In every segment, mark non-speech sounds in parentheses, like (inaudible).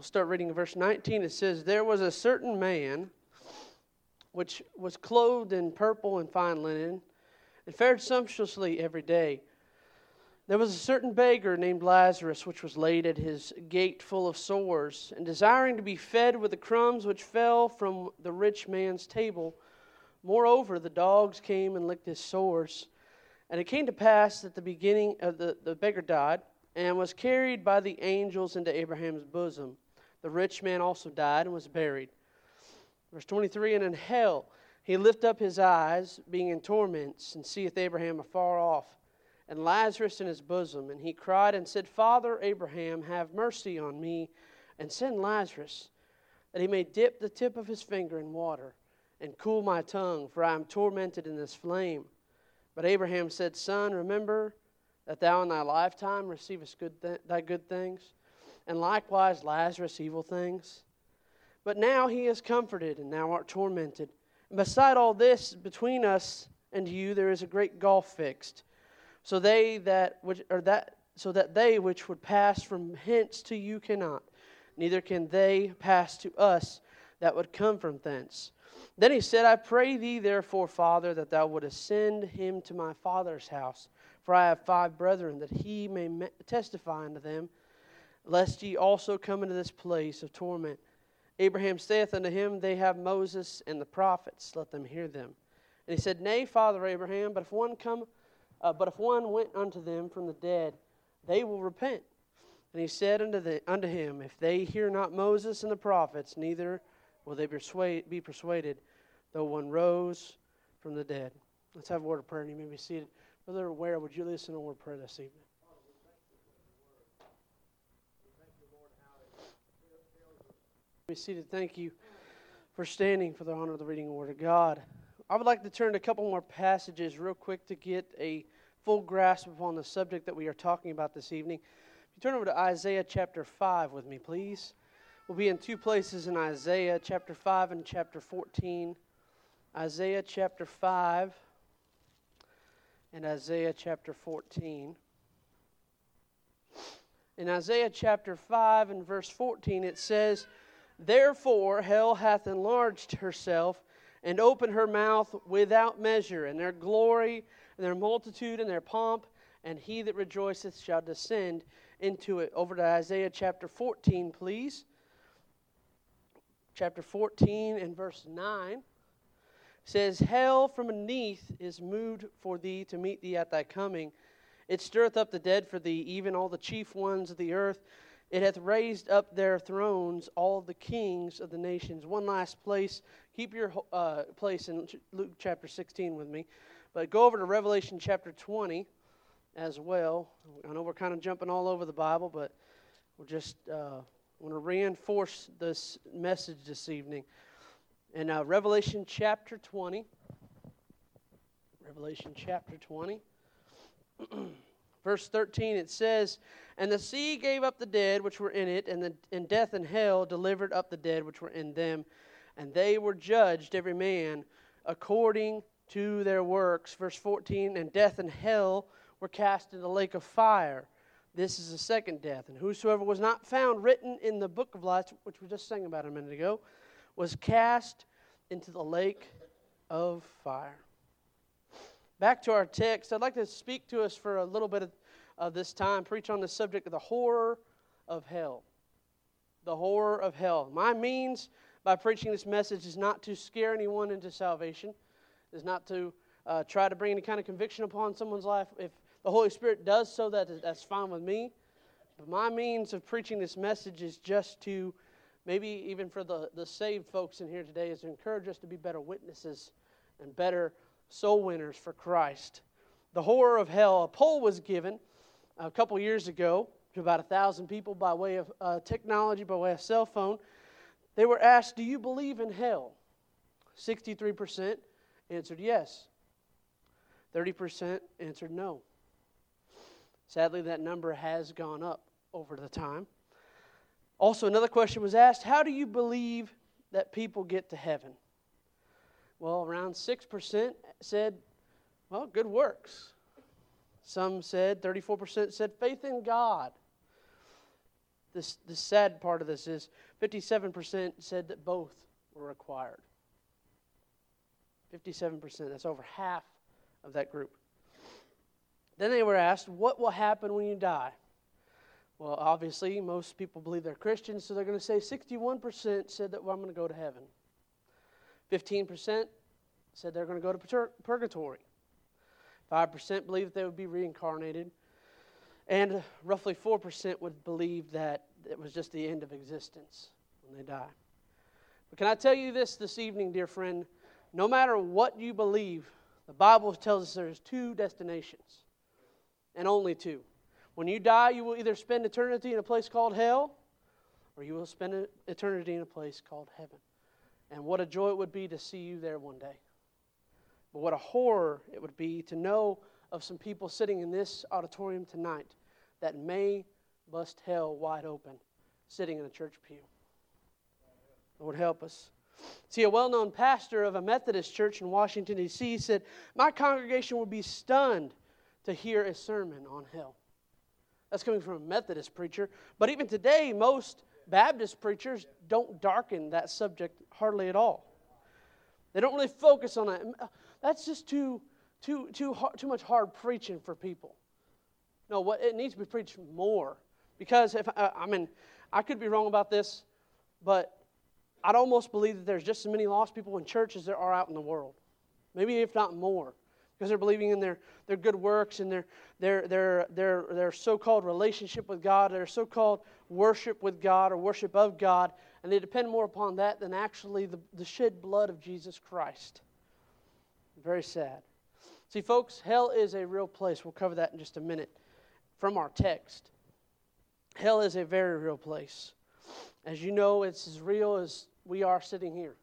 We'll start reading in verse 19. It says, There was a certain man which was clothed in purple and fine linen, and fared sumptuously every day. There was a certain beggar named Lazarus, which was laid at his gate full of sores, and desiring to be fed with the crumbs which fell from the rich man's table. Moreover, the dogs came and licked his sores. And it came to pass that the beginning of the, the beggar died, and was carried by the angels into Abraham's bosom. The rich man also died and was buried. Verse 23 And in hell he lift up his eyes, being in torments, and seeth Abraham afar off, and Lazarus in his bosom. And he cried and said, Father Abraham, have mercy on me, and send Lazarus, that he may dip the tip of his finger in water, and cool my tongue, for I am tormented in this flame. But Abraham said, Son, remember that thou in thy lifetime receivest good th- thy good things, and likewise Lazarus evil things. But now he is comforted, and thou art tormented. And beside all this, between us and you there is a great gulf fixed, so they that which or that so that they which would pass from hence to you cannot, neither can they pass to us that would come from thence. Then he said, I pray thee, therefore, Father, that thou wouldest send him to my father's house, for I have five brethren, that he may testify unto them, lest ye also come into this place of torment. Abraham saith unto him, They have Moses and the prophets, let them hear them. And he said, Nay, Father Abraham, but if one come, uh, but if one went unto them from the dead, they will repent. And he said unto, the, unto him, If they hear not Moses and the prophets, neither will they persuade, be persuaded, though one rose from the dead. Let's have a word of prayer, and you may be seated. Brother Ware, would you listen to a word of prayer this evening? Be seated. Thank you for standing for the honor of the reading of the Word of God. I would like to turn to a couple more passages real quick to get a full grasp upon the subject that we are talking about this evening. If you turn over to Isaiah chapter 5 with me, please. We'll be in two places in Isaiah chapter 5 and chapter 14. Isaiah chapter 5 and Isaiah chapter 14. In Isaiah chapter 5 and verse 14, it says, Therefore, hell hath enlarged herself and opened her mouth without measure, and their glory and their multitude and their pomp, and he that rejoiceth shall descend into it. Over to Isaiah chapter 14, please. Chapter 14 and verse 9 says, Hell from beneath is moved for thee to meet thee at thy coming. It stirreth up the dead for thee, even all the chief ones of the earth. It hath raised up their thrones, all the kings of the nations. One last place. Keep your uh, place in Luke chapter 16 with me. But go over to Revelation chapter 20 as well. I know we're kind of jumping all over the Bible, but we're just uh, want to reinforce this message this evening. In uh, Revelation chapter 20, Revelation chapter 20. (clears throat) Verse 13, it says, And the sea gave up the dead which were in it, and, the, and death and hell delivered up the dead which were in them. And they were judged, every man, according to their works. Verse 14, And death and hell were cast into the lake of fire. This is the second death. And whosoever was not found written in the book of life, which we just sang about a minute ago, was cast into the lake of fire. Back to our text, I'd like to speak to us for a little bit of, this time, preach on the subject of the horror of hell. The horror of hell. My means by preaching this message is not to scare anyone into salvation, is not to uh, try to bring any kind of conviction upon someone's life. If the Holy Spirit does so, that, that's fine with me. But my means of preaching this message is just to, maybe even for the, the saved folks in here today, is to encourage us to be better witnesses and better soul winners for Christ. The horror of hell. A poll was given a couple years ago to about a thousand people by way of uh, technology, by way of cell phone. They were asked, Do you believe in hell? 63% answered yes. 30% answered no. Sadly, that number has gone up over the time. Also, another question was asked How do you believe that people get to heaven? Well, around 6% said, well, good works. Some said, 34% said faith in God. this the sad part of this is 57% said that both were required. 57%, that's over half of that group. Then they were asked, What will happen when you die? Well, obviously, most people believe they're Christians, so they're going to say 61% said that well, I'm going to go to heaven. 15% said they're going to go to purgatory. 5% believe that they would be reincarnated. And roughly 4% would believe that it was just the end of existence when they die. But can I tell you this this evening, dear friend? No matter what you believe, the Bible tells us there's two destinations, and only two. When you die, you will either spend eternity in a place called hell, or you will spend eternity in a place called heaven. And what a joy it would be to see you there one day. But what a horror it would be to know of some people sitting in this auditorium tonight that may bust hell wide open sitting in a church pew. Lord, help us. See, a well known pastor of a Methodist church in Washington, D.C. said, My congregation would be stunned to hear a sermon on hell. That's coming from a Methodist preacher. But even today, most Baptist preachers don't darken that subject hardly at all. They don't really focus on that. That's just too, too, too, hard, too much hard preaching for people. No, what it needs to be preached more. Because if I, I mean, I could be wrong about this, but I'd almost believe that there's just as many lost people in church as there are out in the world. Maybe if not more. Because they're believing in their, their good works and their, their, their, their, their so called relationship with God, their so called worship with God or worship of God, and they depend more upon that than actually the, the shed blood of Jesus Christ. Very sad. See, folks, hell is a real place. We'll cover that in just a minute from our text. Hell is a very real place. As you know, it's as real as we are sitting here.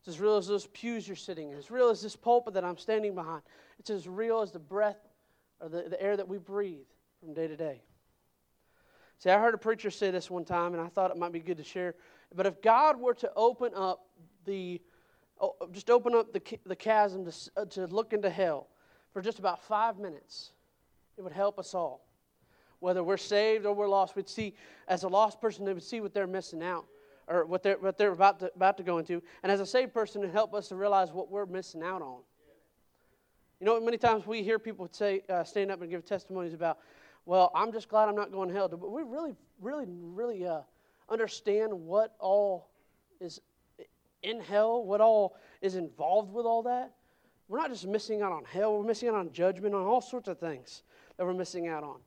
It's as real as those pews you're sitting in. It's as real as this pulpit that I'm standing behind. It's as real as the breath or the, the air that we breathe from day to day. See, I heard a preacher say this one time, and I thought it might be good to share. But if God were to open up the, just open up the, the chasm to, uh, to look into hell for just about five minutes, it would help us all. Whether we're saved or we're lost, we'd see, as a lost person, they would see what they're missing out or what they're, what they're about, to, about to go into. And as a saved person, it help us to realize what we're missing out on. You know, many times we hear people say, uh, stand up and give testimonies about, well, I'm just glad I'm not going to hell. But we really, really, really uh, understand what all is in hell, what all is involved with all that. We're not just missing out on hell, we're missing out on judgment, on all sorts of things that we're missing out on.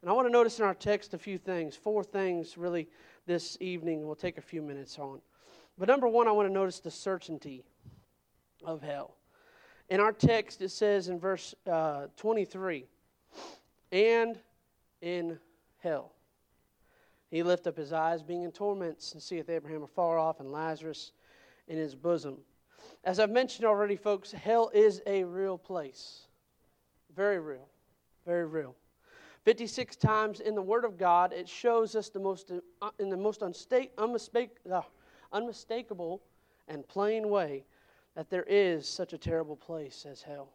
And I want to notice in our text a few things, four things really this evening we'll take a few minutes on. But number one, I want to notice the certainty of hell. In our text, it says in verse uh, 23 and in hell. He lift up his eyes, being in torments, and seeth Abraham afar off and Lazarus in his bosom. As I've mentioned already, folks, hell is a real place. Very real. Very real. 56 times in the Word of God, it shows us the most, uh, in the most uh, unmistakable and plain way that there is such a terrible place as hell.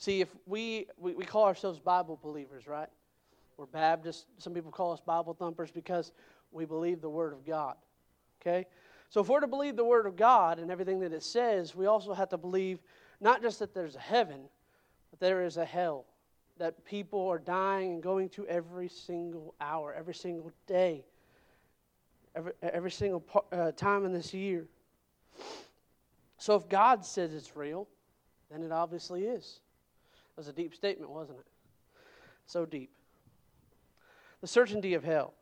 See, if we, we, we call ourselves Bible believers, right? We're Baptists. Some people call us Bible thumpers because we believe the Word of God. Okay? So if we're to believe the Word of God and everything that it says, we also have to believe not just that there's a heaven, but there is a hell that people are dying and going to every single hour, every single day, every, every single uh, time in this year. So if God says it's real, then it obviously is. Was a deep statement, wasn't it? So deep. The certainty of hell.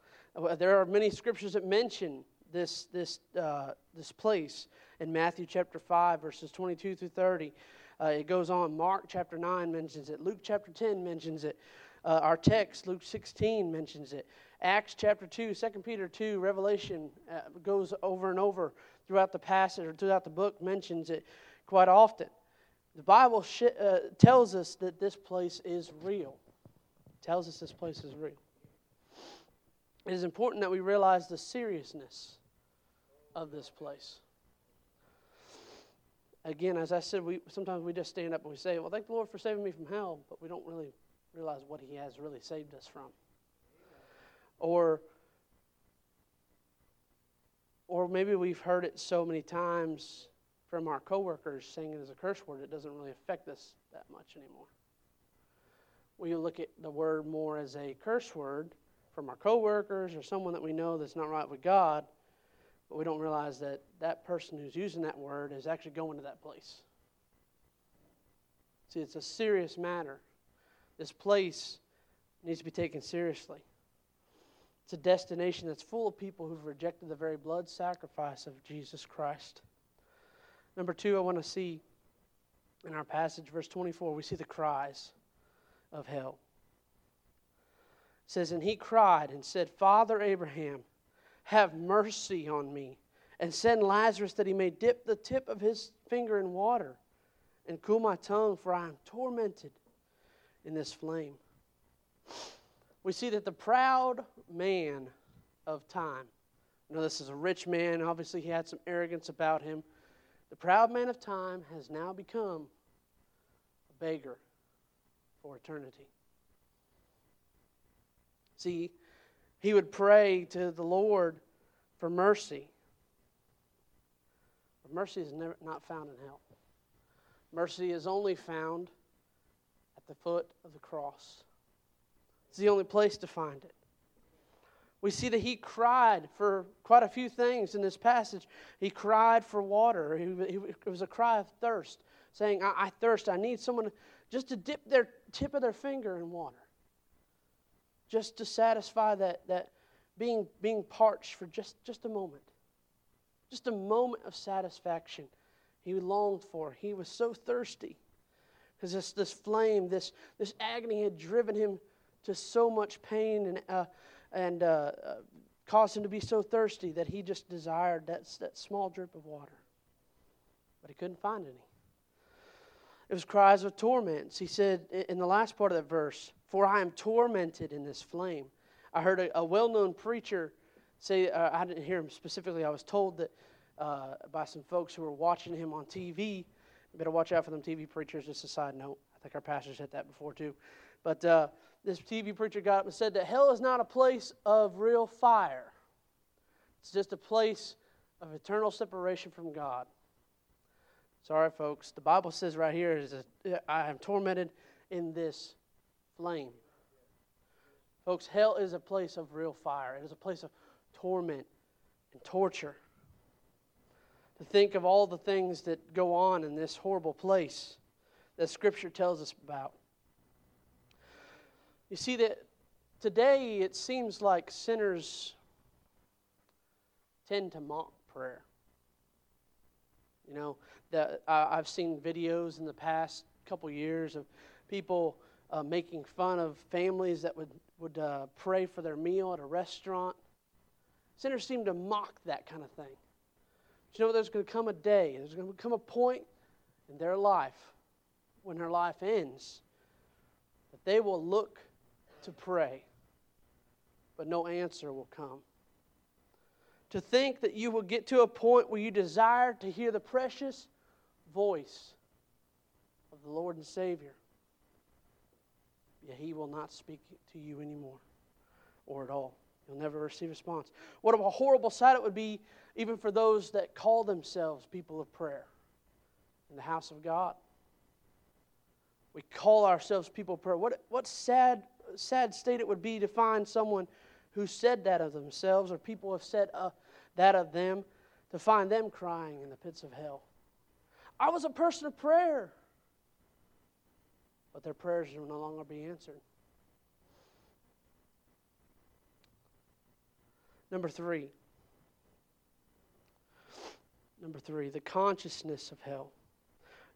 There are many scriptures that mention this, this, uh, this place in Matthew chapter 5, verses 22 through 30. Uh, it goes on. Mark chapter 9 mentions it. Luke chapter 10 mentions it. Uh, our text, Luke 16, mentions it. Acts chapter 2, 2 Peter 2, Revelation uh, goes over and over throughout the passage or throughout the book, mentions it quite often. The Bible sh- uh, tells us that this place is real. It tells us this place is real. It is important that we realize the seriousness of this place again, as I said, we sometimes we just stand up and we say, "Well, thank the Lord for saving me from hell," but we don't really realize what He has really saved us from. Or or maybe we've heard it so many times from our coworkers saying it as a curse word, it doesn't really affect us that much anymore. We look at the word more as a curse word from our coworkers or someone that we know that's not right with God, but we don't realize that that person who's using that word is actually going to that place. See, it's a serious matter. This place needs to be taken seriously. It's a destination that's full of people who've rejected the very blood sacrifice of Jesus Christ. Number two, I want to see in our passage, verse 24, we see the cries of hell. It says, And he cried and said, Father Abraham, have mercy on me, and send Lazarus that he may dip the tip of his finger in water and cool my tongue, for I am tormented in this flame we see that the proud man of time, you know, this is a rich man, obviously he had some arrogance about him. The proud man of time has now become a beggar for eternity. See, he would pray to the Lord for mercy. But mercy is never, not found in hell. Mercy is only found at the foot of the cross. It's the only place to find it. We see that he cried for quite a few things in this passage. He cried for water. He, he, it was a cry of thirst, saying, I, I thirst. I need someone just to dip their tip of their finger in water, just to satisfy that, that being, being parched for just, just a moment. Just a moment of satisfaction he longed for. He was so thirsty because this, this flame, this, this agony had driven him to so much pain and, uh, and uh, uh, caused him to be so thirsty that he just desired that, that small drip of water. But he couldn't find any. It was cries of torments. He said in the last part of that verse, For I am tormented in this flame. I heard a, a well known preacher say, uh, I didn't hear him specifically, I was told that uh, by some folks who were watching him on TV. You better watch out for them TV preachers, just a side note. I think our pastor said that before too. But uh, this TV preacher got up and said that hell is not a place of real fire, it's just a place of eternal separation from God. Sorry, folks. The Bible says right here is I am tormented in this flame. Folks, hell is a place of real fire. It is a place of torment and torture. To think of all the things that go on in this horrible place that Scripture tells us about. You see, that today it seems like sinners tend to mock prayer. You know, that I've seen videos in the past couple years of people uh, making fun of families that would, would uh, pray for their meal at a restaurant. Sinners seem to mock that kind of thing. But you know, there's going to come a day, there's going to come a point in their life when their life ends that they will look to pray, but no answer will come. To think that you will get to a point where you desire to hear the precious voice of the Lord and Savior, yet He will not speak to you anymore or at all. You'll never receive a response. What a horrible sight it would be, even for those that call themselves people of prayer in the house of God. We call ourselves people of prayer. What, what sad sad state it would be to find someone who said that of themselves or people have said uh, that of them, to find them crying in the pits of hell. I was a person of prayer, but their prayers will no longer be answered. Number three. Number three, the consciousness of hell.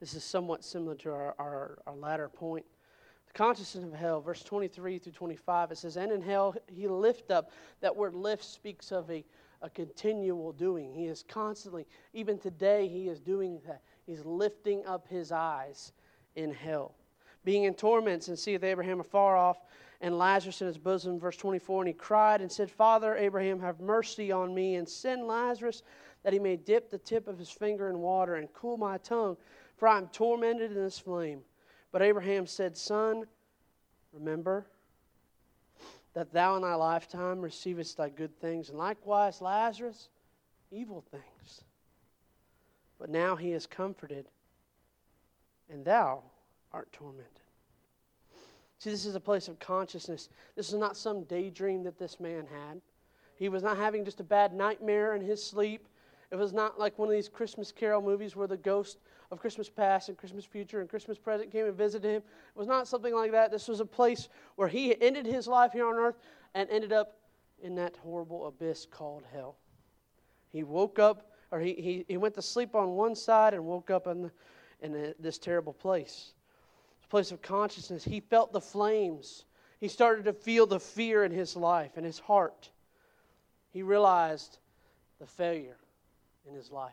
This is somewhat similar to our, our, our latter point consciousness of hell, verse 23 through 25, it says, And in hell he lift up. That word lift speaks of a, a continual doing. He is constantly, even today, he is doing that. He's lifting up his eyes in hell. Being in torments and seeth Abraham afar off and Lazarus in his bosom, verse 24, and he cried and said, Father Abraham, have mercy on me and send Lazarus that he may dip the tip of his finger in water and cool my tongue, for I am tormented in this flame. But Abraham said, Son, remember that thou in thy lifetime receivest thy good things, and likewise Lazarus evil things. But now he is comforted, and thou art tormented. See, this is a place of consciousness. This is not some daydream that this man had. He was not having just a bad nightmare in his sleep. It was not like one of these Christmas carol movies where the ghost of Christmas past and Christmas future and Christmas present came and visited him. It was not something like that. This was a place where he ended his life here on earth and ended up in that horrible abyss called hell. He woke up, or he, he, he went to sleep on one side and woke up in, the, in the, this terrible place. This place of consciousness. He felt the flames. He started to feel the fear in his life and his heart. He realized the failure in his life.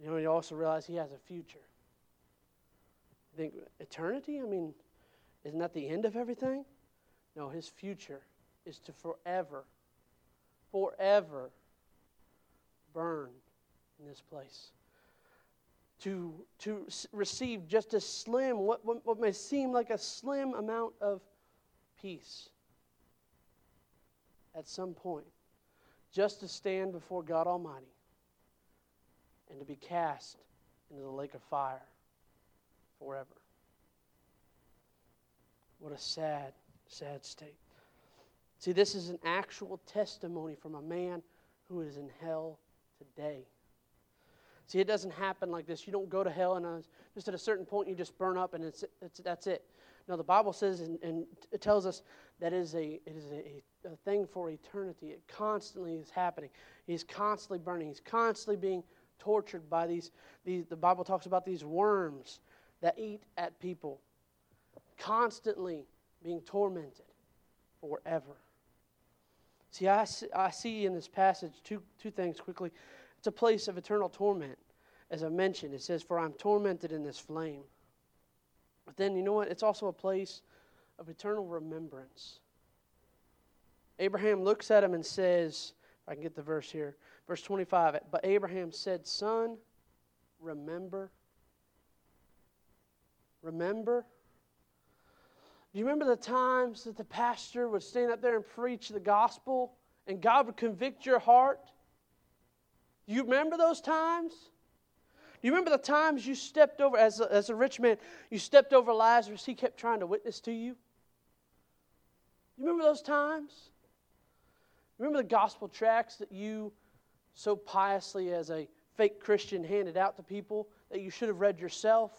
You know, he also realize he has a future. I think eternity, I mean, isn't that the end of everything? No, his future is to forever, forever burn in this place. To, to receive just a slim, what, what, what may seem like a slim amount of peace at some point, just to stand before God Almighty and to be cast into the lake of fire forever. What a sad, sad state. See, this is an actual testimony from a man who is in hell today. See, it doesn't happen like this. You don't go to hell and uh, just at a certain point you just burn up and it's, it's, that's it. No, the Bible says and, and it tells us that is a, it is a, a thing for eternity. It constantly is happening. He's constantly burning. He's constantly being tortured by these, these the Bible talks about these worms that eat at people, constantly being tormented forever. See, I, I see in this passage two, two things quickly. It's a place of eternal torment. As I mentioned, it says, For I'm tormented in this flame. But then, you know what? It's also a place of eternal remembrance. Abraham looks at him and says, I can get the verse here. Verse 25 But Abraham said, Son, remember. Remember. Do you remember the times that the pastor would stand up there and preach the gospel and God would convict your heart? Do you remember those times? Do you remember the times you stepped over, as a, as a rich man, you stepped over Lazarus, he kept trying to witness to you? You remember those times? Remember the gospel tracts that you so piously, as a fake Christian, handed out to people that you should have read yourself?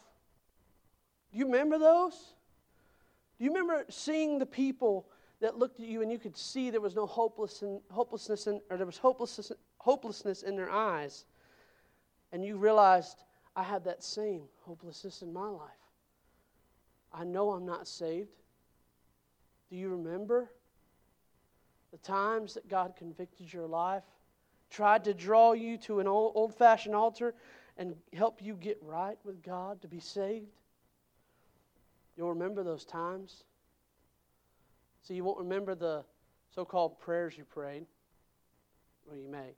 Do you remember those? Do you remember seeing the people that looked at you and you could see there was no hopeless and, hopelessness in, or there was hopelessness, hopelessness in their eyes? And you realized, I had that same hopelessness in my life. I know I'm not saved. Do you remember? The times that God convicted your life, tried to draw you to an old fashioned altar and help you get right with God to be saved? You'll remember those times. So you won't remember the so called prayers you prayed. Well, you may.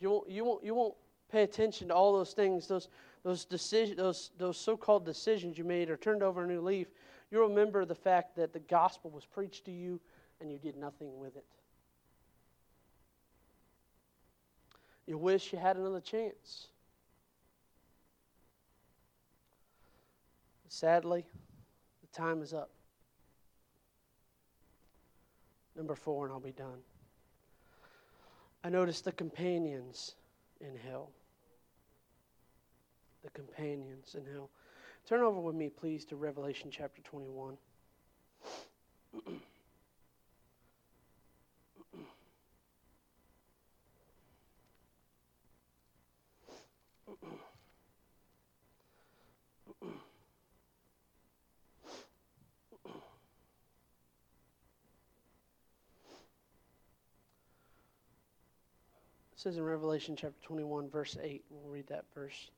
You won't, you, won't, you won't pay attention to all those things, those, those, decision, those, those so called decisions you made or turned over a new leaf. You'll remember the fact that the gospel was preached to you and you did nothing with it. You wish you had another chance. Sadly, the time is up. Number four, and I'll be done. I noticed the companions in hell. The companions in hell. Turn over with me, please, to Revelation chapter 21. (clears throat) It says in Revelation chapter 21, verse 8, we'll read that verse.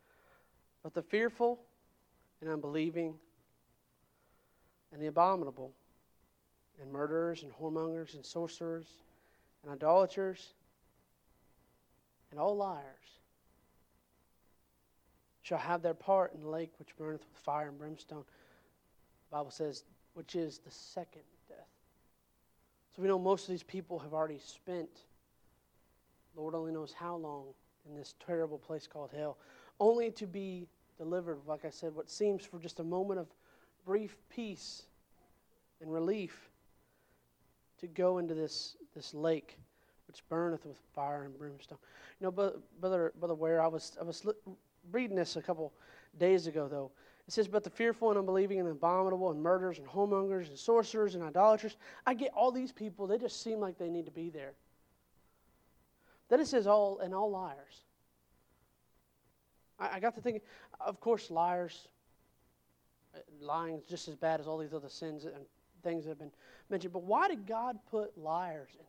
But the fearful and unbelieving and the abominable and murderers and whoremongers and sorcerers and idolaters and all liars shall have their part in the lake which burneth with fire and brimstone. The Bible says, which is the second death. So we know most of these people have already spent, Lord only knows how long, in this terrible place called hell, only to be delivered, like I said, what seems for just a moment of brief peace and relief to go into this, this lake which burneth with fire and brimstone. You know, brother, brother Ware, I was, I was reading this a couple days ago, though. It says, But the fearful and unbelieving and abominable and murderers and whoremongers and sorcerers and idolaters, I get all these people, they just seem like they need to be there. Then it says, all and all liars. I, I got to thinking, of course, liars, uh, lying is just as bad as all these other sins and things that have been mentioned. But why did God put liars in there?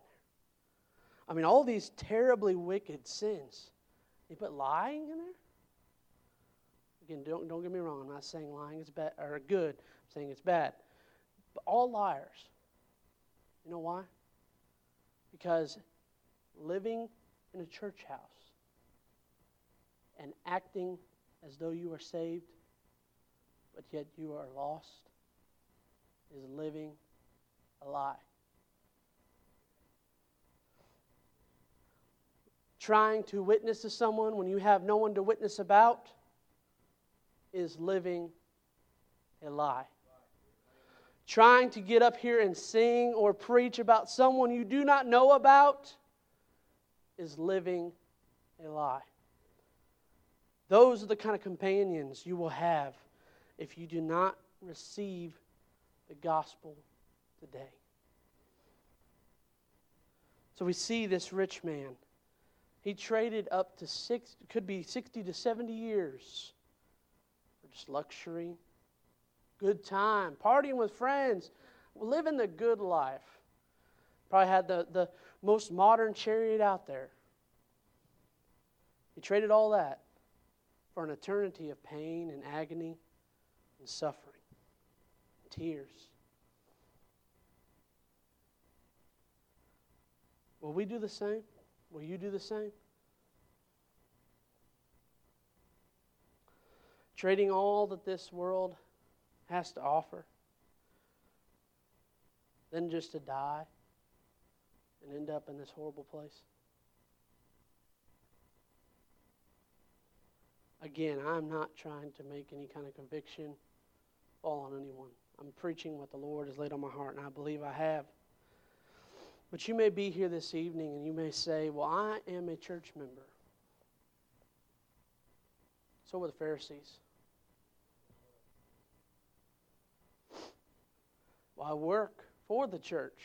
I mean, all these terribly wicked sins. He put lying in there? Again, don't, don't get me wrong. I'm not saying lying is bad or good. I'm saying it's bad. But all liars. You know why? Because living in a church house and acting as though you are saved, but yet you are lost, is living a lie. Trying to witness to someone when you have no one to witness about is living a lie. Trying to get up here and sing or preach about someone you do not know about is living a lie. Those are the kind of companions you will have if you do not receive the gospel today. So we see this rich man. He traded up to six, could be 60 to 70 years just luxury, good time, partying with friends, living the good life. Probably had the, the most modern chariot out there. He traded all that for an eternity of pain and agony and suffering, and tears. Will we do the same? Will you do the same? trading all that this world has to offer, then just to die and end up in this horrible place? Again, I'm not trying to make any kind of conviction fall on anyone. I'm preaching what the Lord has laid on my heart, and I believe I have. But you may be here this evening and you may say, Well, I am a church member. So were the Pharisees. Well, I work for the church.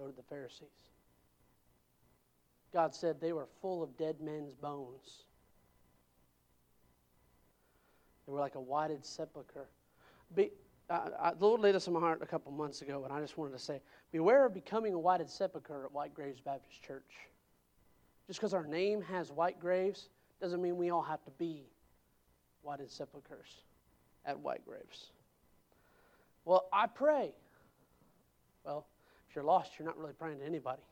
So did the Pharisees. God said they were full of dead men's bones. They were like a whited sepulchre. Be, the Lord laid this in my heart a couple months ago, and I just wanted to say beware of becoming a whited sepulchre at White Graves Baptist Church. Just because our name has white graves doesn't mean we all have to be whited sepulchres at White Graves. Well, I pray. Well, if you're lost, you're not really praying to anybody,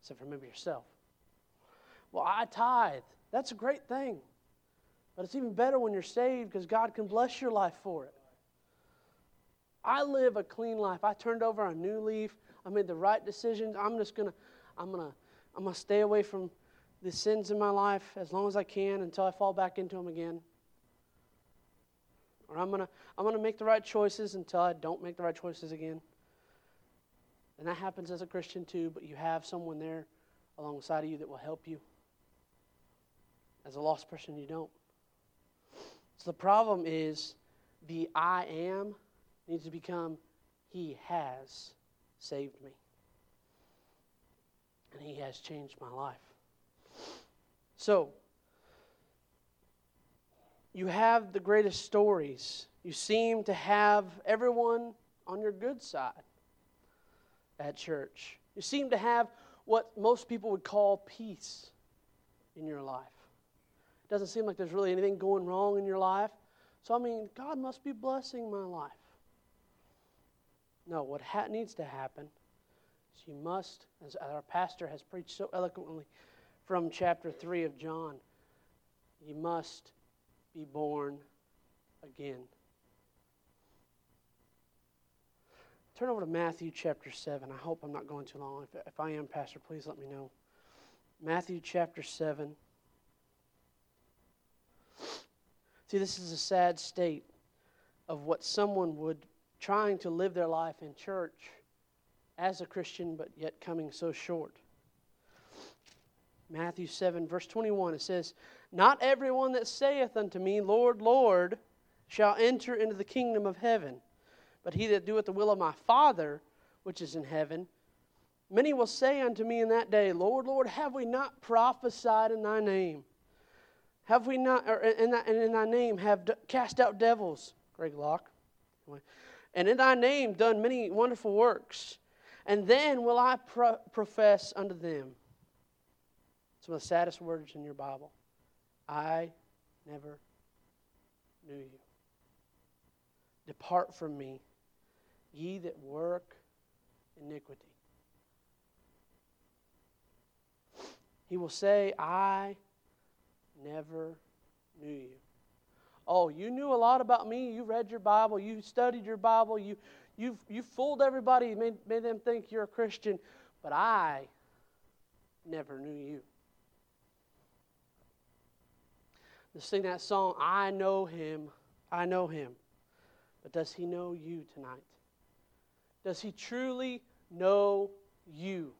except for maybe yourself. Well, I tithe. That's a great thing. But it's even better when you're saved because God can bless your life for it. I live a clean life. I turned over a new leaf. I made the right decisions. I'm just gonna, I'm gonna, I'm gonna stay away from the sins in my life as long as I can until I fall back into them again or I'm gonna I'm gonna make the right choices until I don't make the right choices again. And that happens as a Christian too, but you have someone there alongside of you that will help you. As a lost person, you don't. So the problem is the I am needs to become He has saved me. And He has changed my life. So, you have the greatest stories. You seem to have everyone on your good side at church. You seem to have what most people would call peace in your life. It doesn't seem like there's really anything going wrong in your life. So, I mean, God must be blessing my life. No, what ha- needs to happen is you must, as our pastor has preached so eloquently from chapter 3 of John, you must be born again. Turn over to Matthew chapter 7. I hope I'm not going too long. If, if I am, Pastor, please let me know. Matthew chapter 7. See, this is a sad state of what someone would trying to live their life in church as a Christian, but yet coming so short. Matthew 7, verse 21, it says, Not everyone that saith unto me, Lord, Lord, shall enter into the kingdom of heaven, but he that doeth the will of my Father which is in heaven. Many will say unto me in that day, Lord, Lord, have we not prophesied in thy name? Have we not, or in, thy, and in thy name, have cast out devils? Greg Locke. And in thy name done many wonderful works. And then will I pro- profess unto them. Some of the saddest words in your Bible. I never knew you. Depart from me, ye that work iniquity. He will say, I never knew you. Oh, you knew a lot about me. You read your Bible. You studied your Bible. You, you you fooled everybody, made, made them think you're a Christian. But I never knew you. To sing that song, I know him, I know him. But does he know you tonight? Does he truly know you?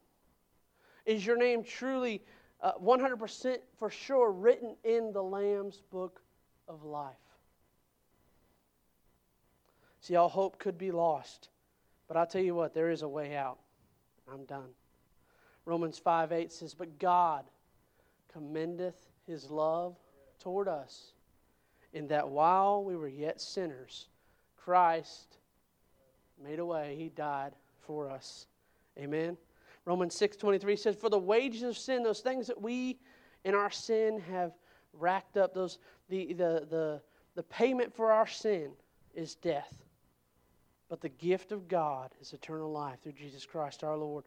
Is your name truly uh, 100% for sure written in the Lamb's book of life? See, all hope could be lost. But I'll tell you what, there is a way out. I'm done. Romans 5 8 says, But God commendeth his love toward us, in that while we were yet sinners, Christ made a way. He died for us. Amen. Romans 6:23 says, "For the wages of sin, those things that we in our sin have racked up, those the the the, the payment for our sin is death. But the gift of God is eternal life through Jesus Christ our Lord."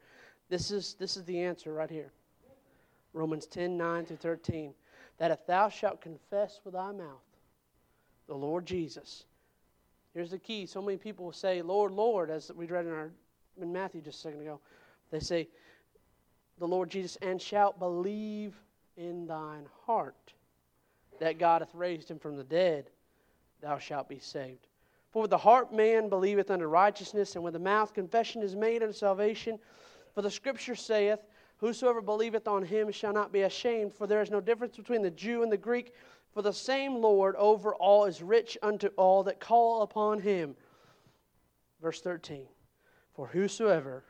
This is this is the answer right here. Romans 10, 9 through 13. That if thou shalt confess with thy mouth the Lord Jesus, Here's the key. So many people will say, Lord, Lord, as we read in, our, in Matthew just a second ago. They say, the Lord Jesus, and shalt believe in thine heart that God hath raised him from the dead, thou shalt be saved. For with the heart man believeth unto righteousness, and with the mouth confession is made unto salvation. For the scripture saith, Whosoever believeth on him shall not be ashamed, for there is no difference between the Jew and the Greek, for the same Lord over all is rich unto all that call upon him. Verse 13 For whosoever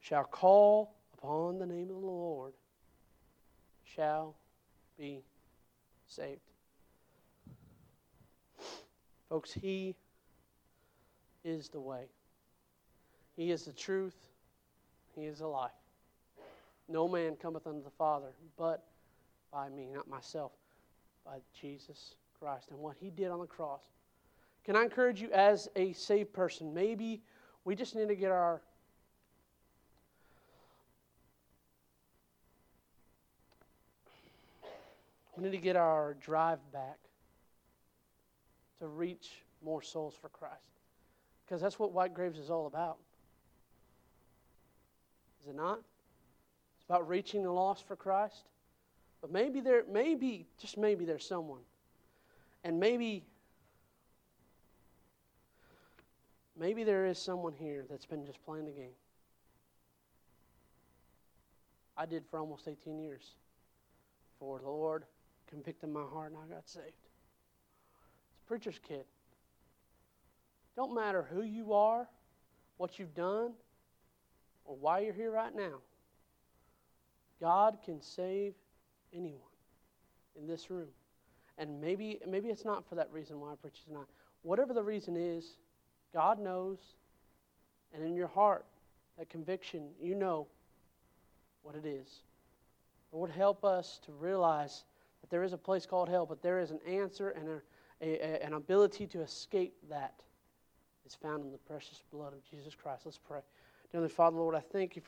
shall call upon the name of the Lord shall be saved. Folks, He is the way, He is the truth, He is the life. No man cometh unto the Father but by me, not myself by Jesus Christ and what He did on the cross. Can I encourage you as a saved person? Maybe we just need to get our we need to get our drive back to reach more souls for Christ. Because that's what White Graves is all about. Is it not? It's about reaching the lost for Christ. But maybe there, maybe, just maybe there's someone. And maybe, maybe there is someone here that's been just playing the game. I did for almost 18 years. For the Lord convicted my heart and I got saved. It's a preacher's kid. Don't matter who you are, what you've done, or why you're here right now. God can save anyone in this room. And maybe, maybe it's not for that reason why I preach tonight. Whatever the reason is, God knows. And in your heart, that conviction, you know what it is. Lord, help us to realize that there is a place called hell, but there is an answer and a, a, a, an ability to escape that is found in the precious blood of Jesus Christ. Let's pray. Dear Father, Lord, I thank you for.